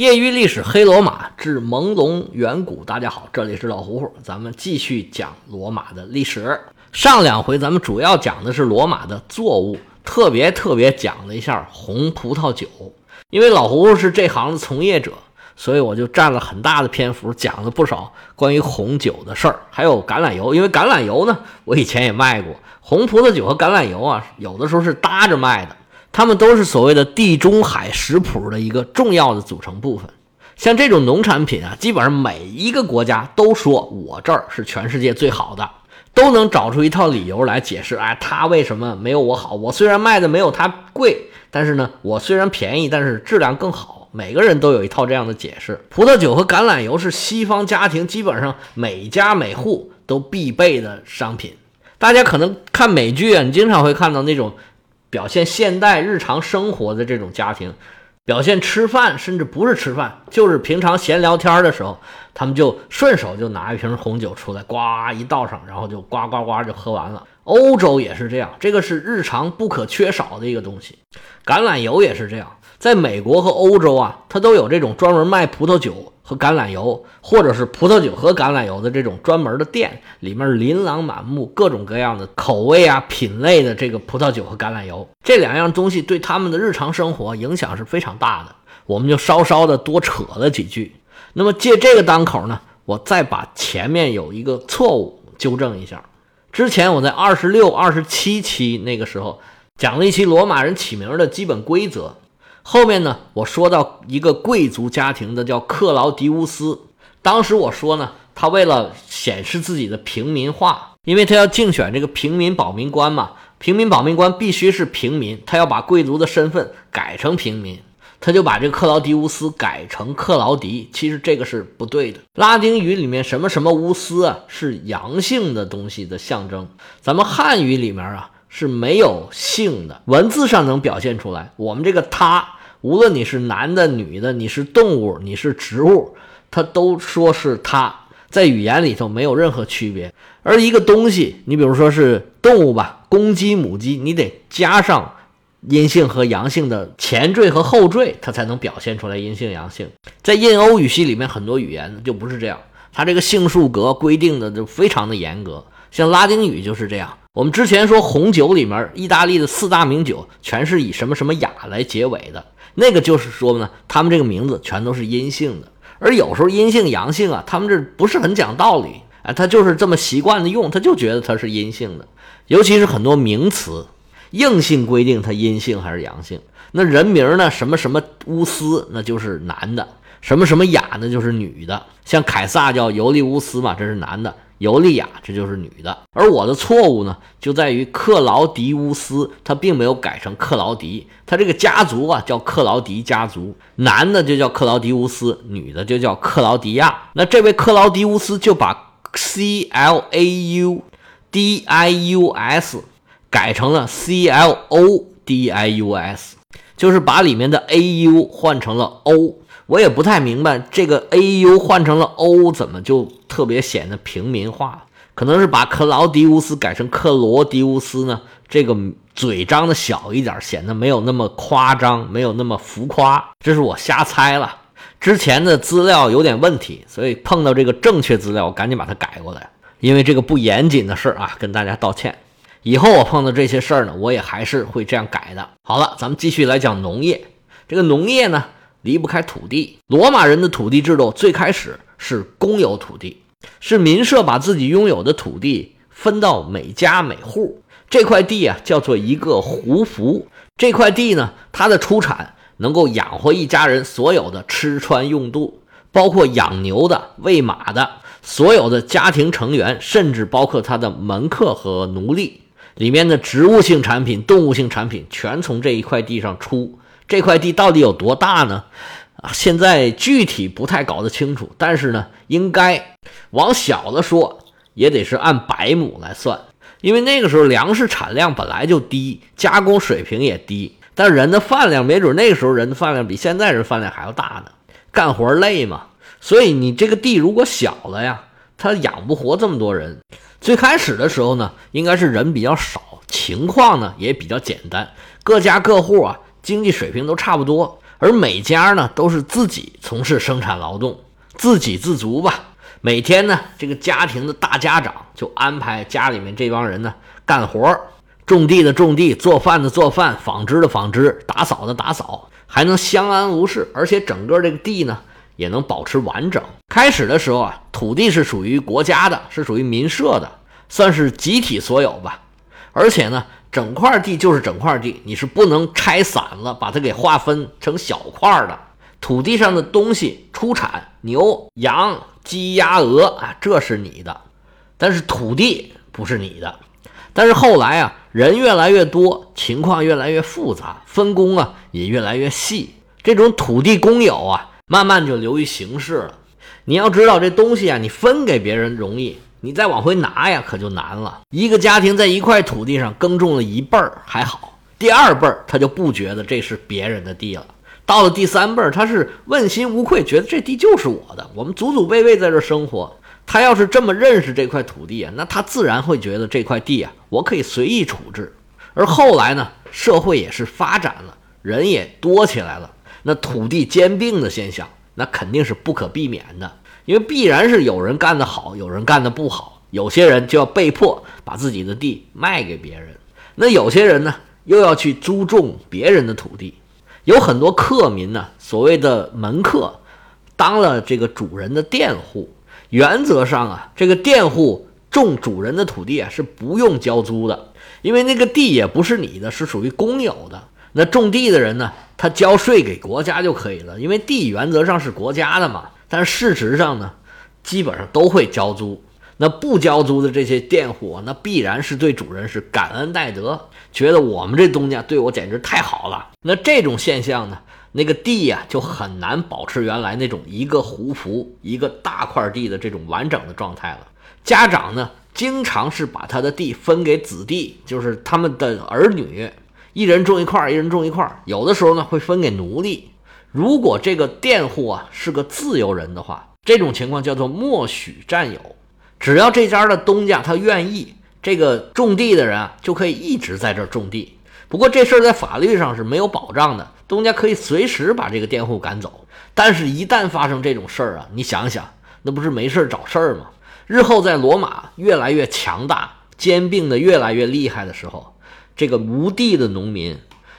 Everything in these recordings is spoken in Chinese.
业余历史黑罗马至朦胧远古，大家好，这里是老胡胡，咱们继续讲罗马的历史。上两回咱们主要讲的是罗马的作物，特别特别讲了一下红葡萄酒。因为老胡胡是这行的从业者，所以我就占了很大的篇幅讲了不少关于红酒的事儿，还有橄榄油。因为橄榄油呢，我以前也卖过，红葡萄酒和橄榄油啊，有的时候是搭着卖的。它们都是所谓的地中海食谱的一个重要的组成部分。像这种农产品啊，基本上每一个国家都说我这儿是全世界最好的，都能找出一套理由来解释。哎，它为什么没有我好？我虽然卖的没有它贵，但是呢，我虽然便宜，但是质量更好。每个人都有一套这样的解释。葡萄酒和橄榄油是西方家庭基本上每家每户都必备的商品。大家可能看美剧啊，你经常会看到那种。表现现代日常生活的这种家庭，表现吃饭，甚至不是吃饭，就是平常闲聊天的时候，他们就顺手就拿一瓶红酒出来，呱一倒上，然后就呱呱呱就喝完了。欧洲也是这样，这个是日常不可缺少的一个东西。橄榄油也是这样，在美国和欧洲啊，它都有这种专门卖葡萄酒。和橄榄油，或者是葡萄酒和橄榄油的这种专门的店，里面琳琅满目，各种各样的口味啊、品类的这个葡萄酒和橄榄油，这两样东西对他们的日常生活影响是非常大的。我们就稍稍的多扯了几句。那么借这个当口呢，我再把前面有一个错误纠正一下。之前我在二十六、二十七期那个时候讲了一期罗马人起名的基本规则。后面呢，我说到一个贵族家庭的叫克劳迪乌斯。当时我说呢，他为了显示自己的平民化，因为他要竞选这个平民保民官嘛，平民保民官必须是平民，他要把贵族的身份改成平民，他就把这个克劳迪乌斯改成克劳迪。其实这个是不对的。拉丁语里面什么什么乌斯啊，是阳性的东西的象征。咱们汉语里面啊是没有性的，文字上能表现出来。我们这个他。无论你是男的、女的，你是动物，你是植物，它都说是它，在语言里头没有任何区别。而一个东西，你比如说是动物吧，公鸡、母鸡，你得加上阴性和阳性的前缀和后缀，它才能表现出来阴性、阳性。在印欧语系里面，很多语言就不是这样，它这个性数格规定的就非常的严格。像拉丁语就是这样。我们之前说红酒里面，意大利的四大名酒全是以什么什么雅来结尾的。那个就是说呢，他们这个名字全都是阴性的，而有时候阴性阳性啊，他们这不是很讲道理啊，他就是这么习惯的用，他就觉得它是阴性的。尤其是很多名词，硬性规定它阴性还是阳性。那人名呢，什么什么乌斯，那就是男的；什么什么雅，那就是女的。像凯撒叫尤利乌斯嘛，这是男的。尤利亚，这就是女的。而我的错误呢，就在于克劳迪乌斯，他并没有改成克劳迪，他这个家族啊叫克劳迪家族，男的就叫克劳迪乌斯，女的就叫克劳迪亚。那这位克劳迪乌斯就把 C L A U D I U S 改成了 C L O D I U S，就是把里面的 A U 换成了 O。我也不太明白这个 A U 换成了 O 怎么就特别显得平民化？可能是把克劳迪乌斯改成克罗迪乌斯呢？这个嘴张的小一点，显得没有那么夸张，没有那么浮夸。这是我瞎猜了。之前的资料有点问题，所以碰到这个正确资料，我赶紧把它改过来。因为这个不严谨的事儿啊，跟大家道歉。以后我碰到这些事儿呢，我也还是会这样改的。好了，咱们继续来讲农业。这个农业呢？离不开土地。罗马人的土地制度最开始是公有土地，是民社把自己拥有的土地分到每家每户。这块地啊，叫做一个胡服。这块地呢，它的出产能够养活一家人所有的吃穿用度，包括养牛的、喂马的，所有的家庭成员，甚至包括他的门客和奴隶。里面的植物性产品、动物性产品，全从这一块地上出。这块地到底有多大呢？啊，现在具体不太搞得清楚，但是呢，应该往小了说，也得是按百亩来算，因为那个时候粮食产量本来就低，加工水平也低，但人的饭量没准那个时候人的饭量比现在人饭量还要大呢，干活累嘛，所以你这个地如果小了呀，它养不活这么多人。最开始的时候呢，应该是人比较少，情况呢也比较简单，各家各户啊。经济水平都差不多，而每家呢都是自己从事生产劳动，自给自足吧。每天呢，这个家庭的大家长就安排家里面这帮人呢干活种地的种地，做饭的做饭，纺织的纺织，打扫的打扫，还能相安无事，而且整个这个地呢也能保持完整。开始的时候啊，土地是属于国家的，是属于民社的，算是集体所有吧。而且呢，整块地就是整块地，你是不能拆散了，把它给划分成小块的。土地上的东西出产，牛、羊、鸡、鸭、鹅啊，这是你的，但是土地不是你的。但是后来啊，人越来越多，情况越来越复杂，分工啊也越来越细，这种土地公有啊，慢慢就流于形式了。你要知道，这东西啊，你分给别人容易。你再往回拿呀，可就难了。一个家庭在一块土地上耕种了一辈儿还好，第二辈儿他就不觉得这是别人的地了。到了第三辈儿，他是问心无愧，觉得这地就是我的。我们祖祖辈辈在这生活。他要是这么认识这块土地啊，那他自然会觉得这块地啊，我可以随意处置。而后来呢，社会也是发展了，人也多起来了，那土地兼并的现象，那肯定是不可避免的。因为必然是有人干得好，有人干得不好，有些人就要被迫把自己的地卖给别人，那有些人呢又要去租种别人的土地，有很多客民呢，所谓的门客，当了这个主人的佃户。原则上啊，这个佃户种主人的土地啊是不用交租的，因为那个地也不是你的，是属于公有的。那种地的人呢，他交税给国家就可以了，因为地原则上是国家的嘛。但事实上呢，基本上都会交租。那不交租的这些佃户，那必然是对主人是感恩戴德，觉得我们这东家对我简直太好了。那这种现象呢，那个地呀就很难保持原来那种一个胡服一个大块地的这种完整的状态了。家长呢，经常是把他的地分给子弟，就是他们的儿女，一人种一块，一人种一块。有的时候呢，会分给奴隶。如果这个佃户啊是个自由人的话，这种情况叫做默许占有。只要这家的东家他愿意，这个种地的人啊就可以一直在这儿种地。不过这事儿在法律上是没有保障的，东家可以随时把这个佃户赶走。但是，一旦发生这种事儿啊，你想想，那不是没事找事儿吗？日后在罗马越来越强大、兼并的越来越厉害的时候，这个无地的农民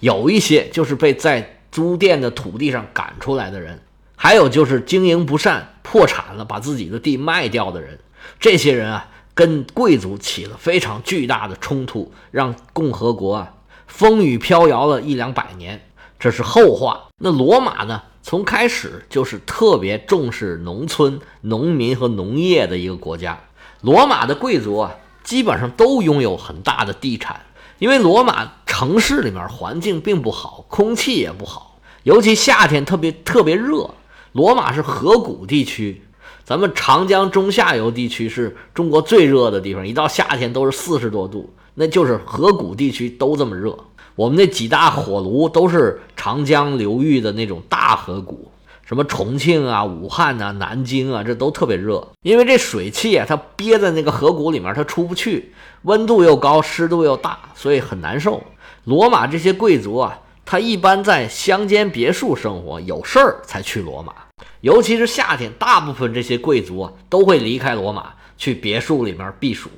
有一些就是被在。租店的土地上赶出来的人，还有就是经营不善、破产了，把自己的地卖掉的人，这些人啊，跟贵族起了非常巨大的冲突，让共和国啊风雨飘摇了一两百年。这是后话。那罗马呢，从开始就是特别重视农村、农民和农业的一个国家。罗马的贵族啊，基本上都拥有很大的地产。因为罗马城市里面环境并不好，空气也不好，尤其夏天特别特别热。罗马是河谷地区，咱们长江中下游地区是中国最热的地方，一到夏天都是四十多度，那就是河谷地区都这么热。我们那几大火炉都是长江流域的那种大河谷。什么重庆啊、武汉呐、南京啊，这都特别热，因为这水汽啊，它憋在那个河谷里面，它出不去，温度又高，湿度又大，所以很难受。罗马这些贵族啊，他一般在乡间别墅生活，有事儿才去罗马，尤其是夏天，大部分这些贵族啊都会离开罗马去别墅里面避暑。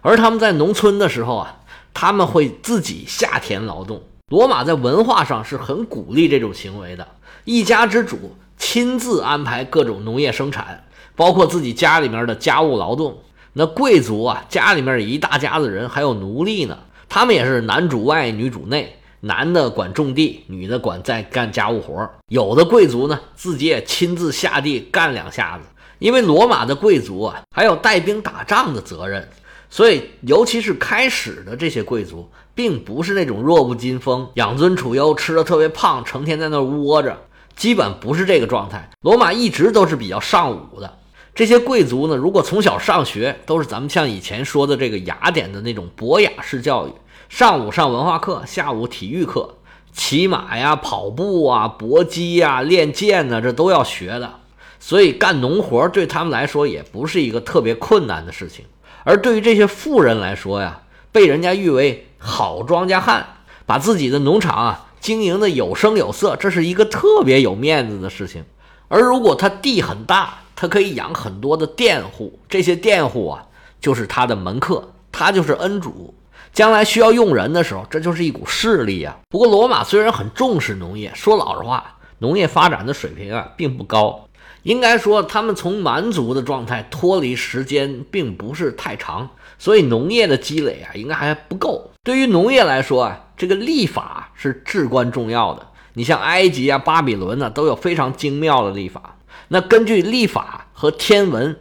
而他们在农村的时候啊，他们会自己下田劳动。罗马在文化上是很鼓励这种行为的，一家之主。亲自安排各种农业生产，包括自己家里面的家务劳动。那贵族啊，家里面一大家子人，还有奴隶呢，他们也是男主外女主内，男的管种地，女的管在干家务活。有的贵族呢，自己也亲自下地干两下子。因为罗马的贵族啊，还有带兵打仗的责任，所以尤其是开始的这些贵族，并不是那种弱不禁风、养尊处优、吃的特别胖、成天在那窝着。基本不是这个状态。罗马一直都是比较尚武的。这些贵族呢，如果从小上学，都是咱们像以前说的这个雅典的那种博雅式教育。上午上文化课，下午体育课，骑马呀、跑步啊、搏击呀、练剑呢，这都要学的。所以干农活对他们来说也不是一个特别困难的事情。而对于这些富人来说呀，被人家誉为好庄稼汉，把自己的农场啊。经营的有声有色，这是一个特别有面子的事情。而如果他地很大，他可以养很多的佃户，这些佃户啊，就是他的门客，他就是恩主。将来需要用人的时候，这就是一股势力啊。不过，罗马虽然很重视农业，说老实话，农业发展的水平啊并不高。应该说，他们从蛮族的状态脱离时间并不是太长，所以农业的积累啊应该还不够。对于农业来说啊，这个历法是至关重要的。你像埃及啊、巴比伦呢，都有非常精妙的历法。那根据历法和天文，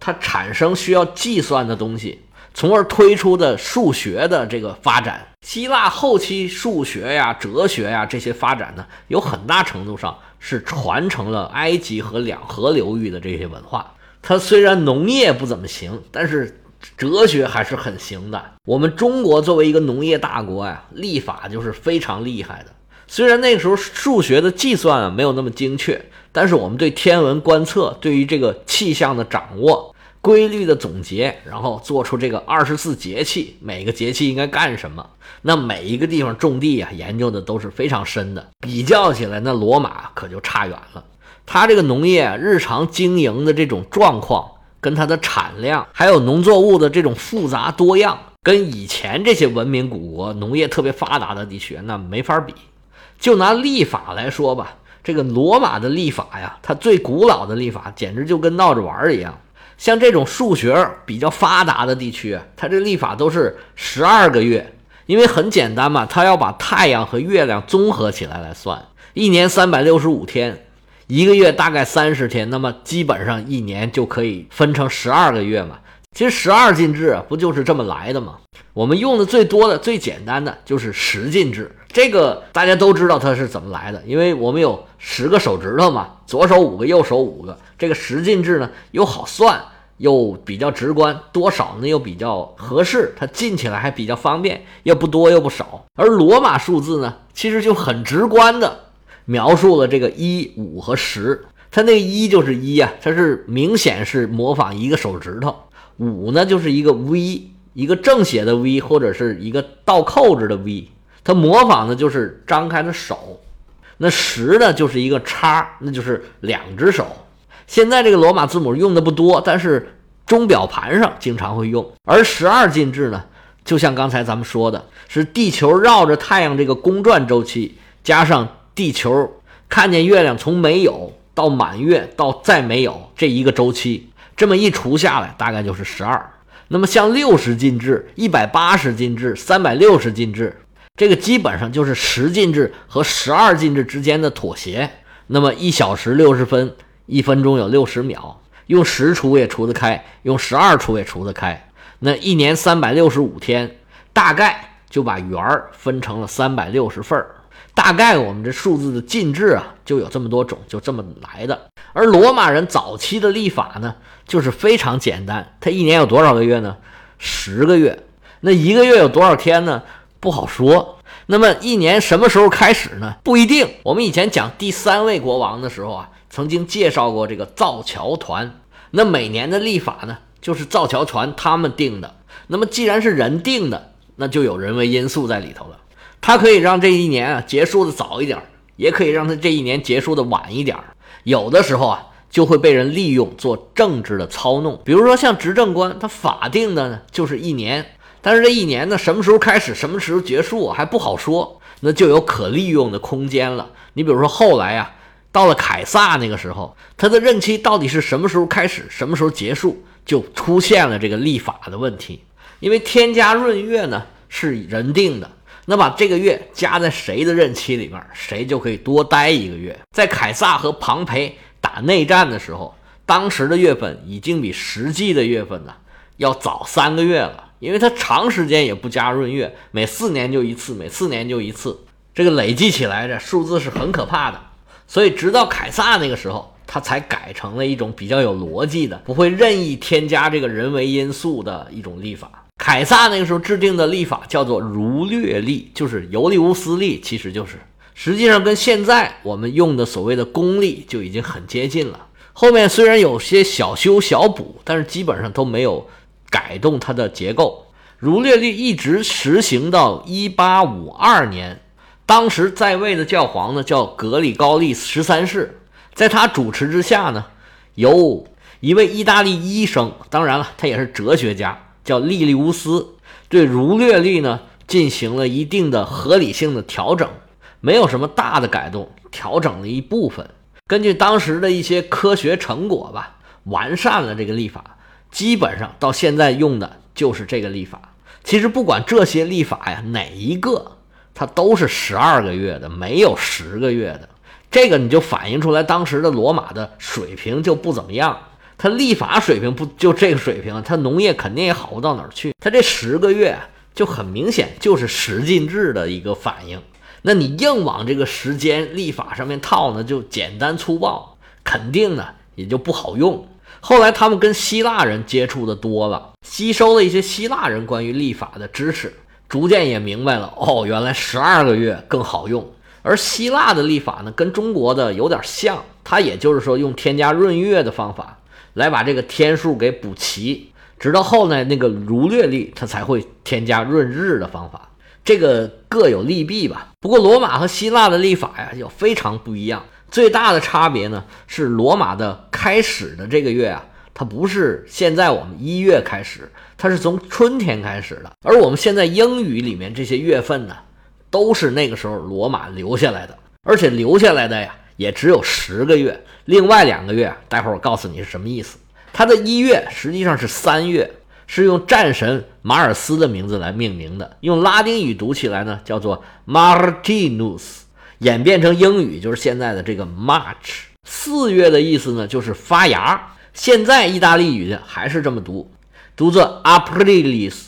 它产生需要计算的东西。从而推出的数学的这个发展，希腊后期数学呀、哲学呀这些发展呢，有很大程度上是传承了埃及和两河流域的这些文化。它虽然农业不怎么行，但是哲学还是很行的。我们中国作为一个农业大国呀，历法就是非常厉害的。虽然那个时候数学的计算啊没有那么精确，但是我们对天文观测、对于这个气象的掌握。规律的总结，然后做出这个二十四节气，每个节气应该干什么？那每一个地方种地啊，研究的都是非常深的。比较起来，那罗马可就差远了。他这个农业日常经营的这种状况，跟它的产量，还有农作物的这种复杂多样，跟以前这些文明古国农业特别发达的地区那没法比。就拿历法来说吧，这个罗马的历法呀，它最古老的历法，简直就跟闹着玩儿一样。像这种数学比较发达的地区，它这历法都是十二个月，因为很简单嘛，它要把太阳和月亮综合起来来算。一年三百六十五天，一个月大概三十天，那么基本上一年就可以分成十二个月嘛。其实十二进制不就是这么来的吗？我们用的最多的、最简单的就是十进制，这个大家都知道它是怎么来的，因为我们有十个手指头嘛，左手五个，右手五个，这个十进制呢又好算。又比较直观，多少呢？又比较合适，它进起来还比较方便，又不多又不少。而罗马数字呢，其实就很直观的描述了这个一、五和十。它那一就是一啊，它是明显是模仿一个手指头；五呢就是一个 V，一个正写的 V 或者是一个倒扣着的 V，它模仿的就是张开的手。那十呢就是一个叉，那就是两只手。现在这个罗马字母用的不多，但是钟表盘上经常会用。而十二进制呢，就像刚才咱们说的，是地球绕着太阳这个公转周期，加上地球看见月亮从没有到满月到再没有这一个周期，这么一除下来，大概就是十二。那么像六十进制、一百八十进制、三百六十进制，这个基本上就是十进制和十二进制之间的妥协。那么一小时六十分。一分钟有六十秒，用十除也除得开，用十二除也除得开。那一年三百六十五天，大概就把圆儿分成了三百六十份儿。大概我们这数字的进制啊，就有这么多种，就这么来的。而罗马人早期的历法呢，就是非常简单。他一年有多少个月呢？十个月。那一个月有多少天呢？不好说。那么一年什么时候开始呢？不一定。我们以前讲第三位国王的时候啊。曾经介绍过这个造桥团，那每年的历法呢，就是造桥团他们定的。那么既然是人定的，那就有人为因素在里头了。他可以让这一年啊结束的早一点，也可以让他这一年结束的晚一点。有的时候啊，就会被人利用做政治的操弄。比如说像执政官，他法定的呢就是一年，但是这一年呢什么时候开始，什么时候结束还不好说，那就有可利用的空间了。你比如说后来呀。到了凯撒那个时候，他的任期到底是什么时候开始，什么时候结束，就出现了这个立法的问题。因为天加闰月呢是人定的，那把这个月加在谁的任期里面，谁就可以多待一个月。在凯撒和庞培打内战的时候，当时的月份已经比实际的月份呢要早三个月了，因为他长时间也不加闰月，每四年就一次，每四年就一次，这个累计起来这数字是很可怕的。所以，直到凯撒那个时候，他才改成了一种比较有逻辑的，不会任意添加这个人为因素的一种历法。凯撒那个时候制定的历法叫做儒略历，就是尤利乌斯历，其实就是实际上跟现在我们用的所谓的公历就已经很接近了。后面虽然有些小修小补，但是基本上都没有改动它的结构。儒略历一直实行到一八五二年。当时在位的教皇呢叫格里高利十三世，在他主持之下呢，由一位意大利医生，当然了，他也是哲学家，叫利利乌斯，对儒略历呢进行了一定的合理性的调整，没有什么大的改动，调整了一部分，根据当时的一些科学成果吧，完善了这个历法，基本上到现在用的就是这个历法。其实不管这些历法呀，哪一个它都是十二个月的，没有十个月的。这个你就反映出来，当时的罗马的水平就不怎么样。它立法水平不就这个水平，它农业肯定也好不到哪儿去。它这十个月就很明显就是十进制的一个反应。那你硬往这个时间立法上面套呢，就简单粗暴，肯定呢也就不好用。后来他们跟希腊人接触的多了，吸收了一些希腊人关于立法的知识，逐渐也明白了哦，原来十二个月更好用。而希腊的立法呢，跟中国的有点像，它也就是说用添加闰月的方法来把这个天数给补齐，直到后来那个儒略历，它才会添加闰日的方法。这个各有利弊吧。不过罗马和希腊的历法呀，就非常不一样。最大的差别呢，是罗马的开始的这个月啊，它不是现在我们一月开始，它是从春天开始的。而我们现在英语里面这些月份呢，都是那个时候罗马留下来的，而且留下来的呀，也只有十个月。另外两个月，待会儿我告诉你是什么意思。它的一月实际上是三月，是用战神马尔斯的名字来命名的，用拉丁语读起来呢，叫做 Martinus。演变成英语就是现在的这个 March，四月的意思呢就是发芽。现在意大利语还是这么读，读作 Aprilis。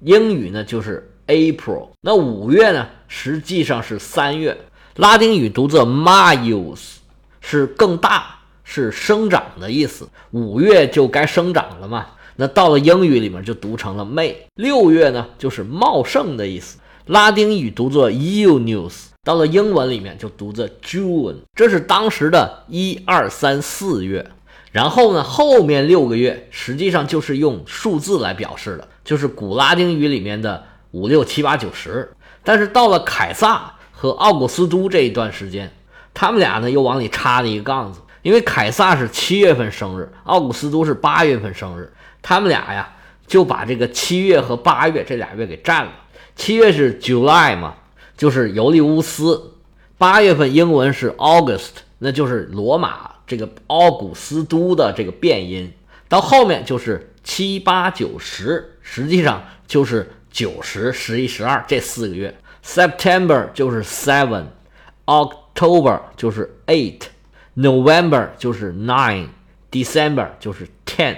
英语呢就是 April。那五月呢实际上是三月，拉丁语读作 Maius，是更大，是生长的意思。五月就该生长了嘛。那到了英语里面就读成了 May。六月呢就是茂盛的意思，拉丁语读作 Iunius。到了英文里面就读着 June，这是当时的一二三四月。然后呢，后面六个月实际上就是用数字来表示的，就是古拉丁语里面的五六七八九十。但是到了凯撒和奥古斯都这一段时间，他们俩呢又往里插了一个杠子，因为凯撒是七月份生日，奥古斯都是八月份生日，他们俩呀就把这个七月和八月这俩月给占了。七月是 July 嘛。就是尤利乌斯，八月份英文是 August，那就是罗马这个奥古斯都的这个变音。到后面就是七八九十，实际上就是九十、十一、十二这四个月。September 就是 seven，October 就是 eight，November 就是 nine，December 就是 ten。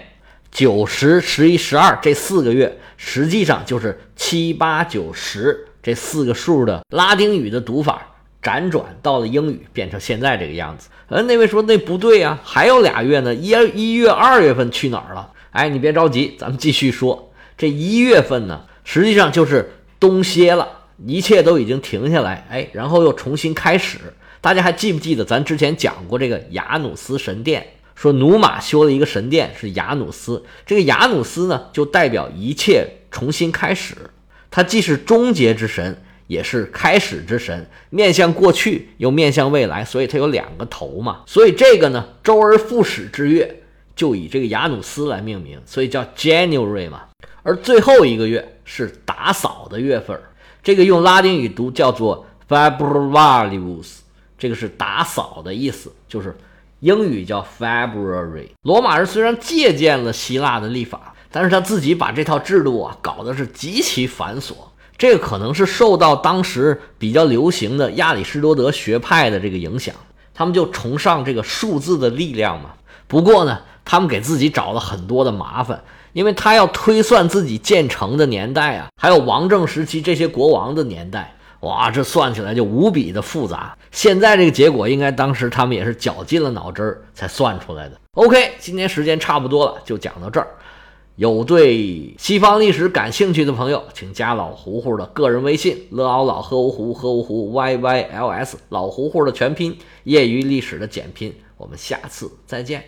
九十、十一、十二这四个月，实际上就是七八九十。这四个数的拉丁语的读法辗转到了英语，变成现在这个样子。呃，那位说那不对呀，还有俩月呢，一一月、二月份去哪儿了？哎，你别着急，咱们继续说。这一月份呢，实际上就是冬歇了，一切都已经停下来，哎，然后又重新开始。大家还记不记得咱之前讲过这个雅努斯神殿？说努马修了一个神殿，是雅努斯。这个雅努斯呢，就代表一切重新开始。他既是终结之神，也是开始之神，面向过去又面向未来，所以他有两个头嘛。所以这个呢，周而复始之月就以这个雅努斯来命名，所以叫 January 嘛。而最后一个月是打扫的月份儿，这个用拉丁语读叫做 Februarius，这个是打扫的意思，就是英语叫 February。罗马人虽然借鉴了希腊的历法。但是他自己把这套制度啊搞得是极其繁琐，这个可能是受到当时比较流行的亚里士多德学派的这个影响，他们就崇尚这个数字的力量嘛。不过呢，他们给自己找了很多的麻烦，因为他要推算自己建成的年代啊，还有王政时期这些国王的年代，哇，这算起来就无比的复杂。现在这个结果，应该当时他们也是绞尽了脑汁儿才算出来的。OK，今天时间差不多了，就讲到这儿。有对西方历史感兴趣的朋友，请加老胡胡的个人微信：乐奥老喝芜湖喝芜湖 y y l s，老胡胡的全拼，业余历史的简拼。我们下次再见。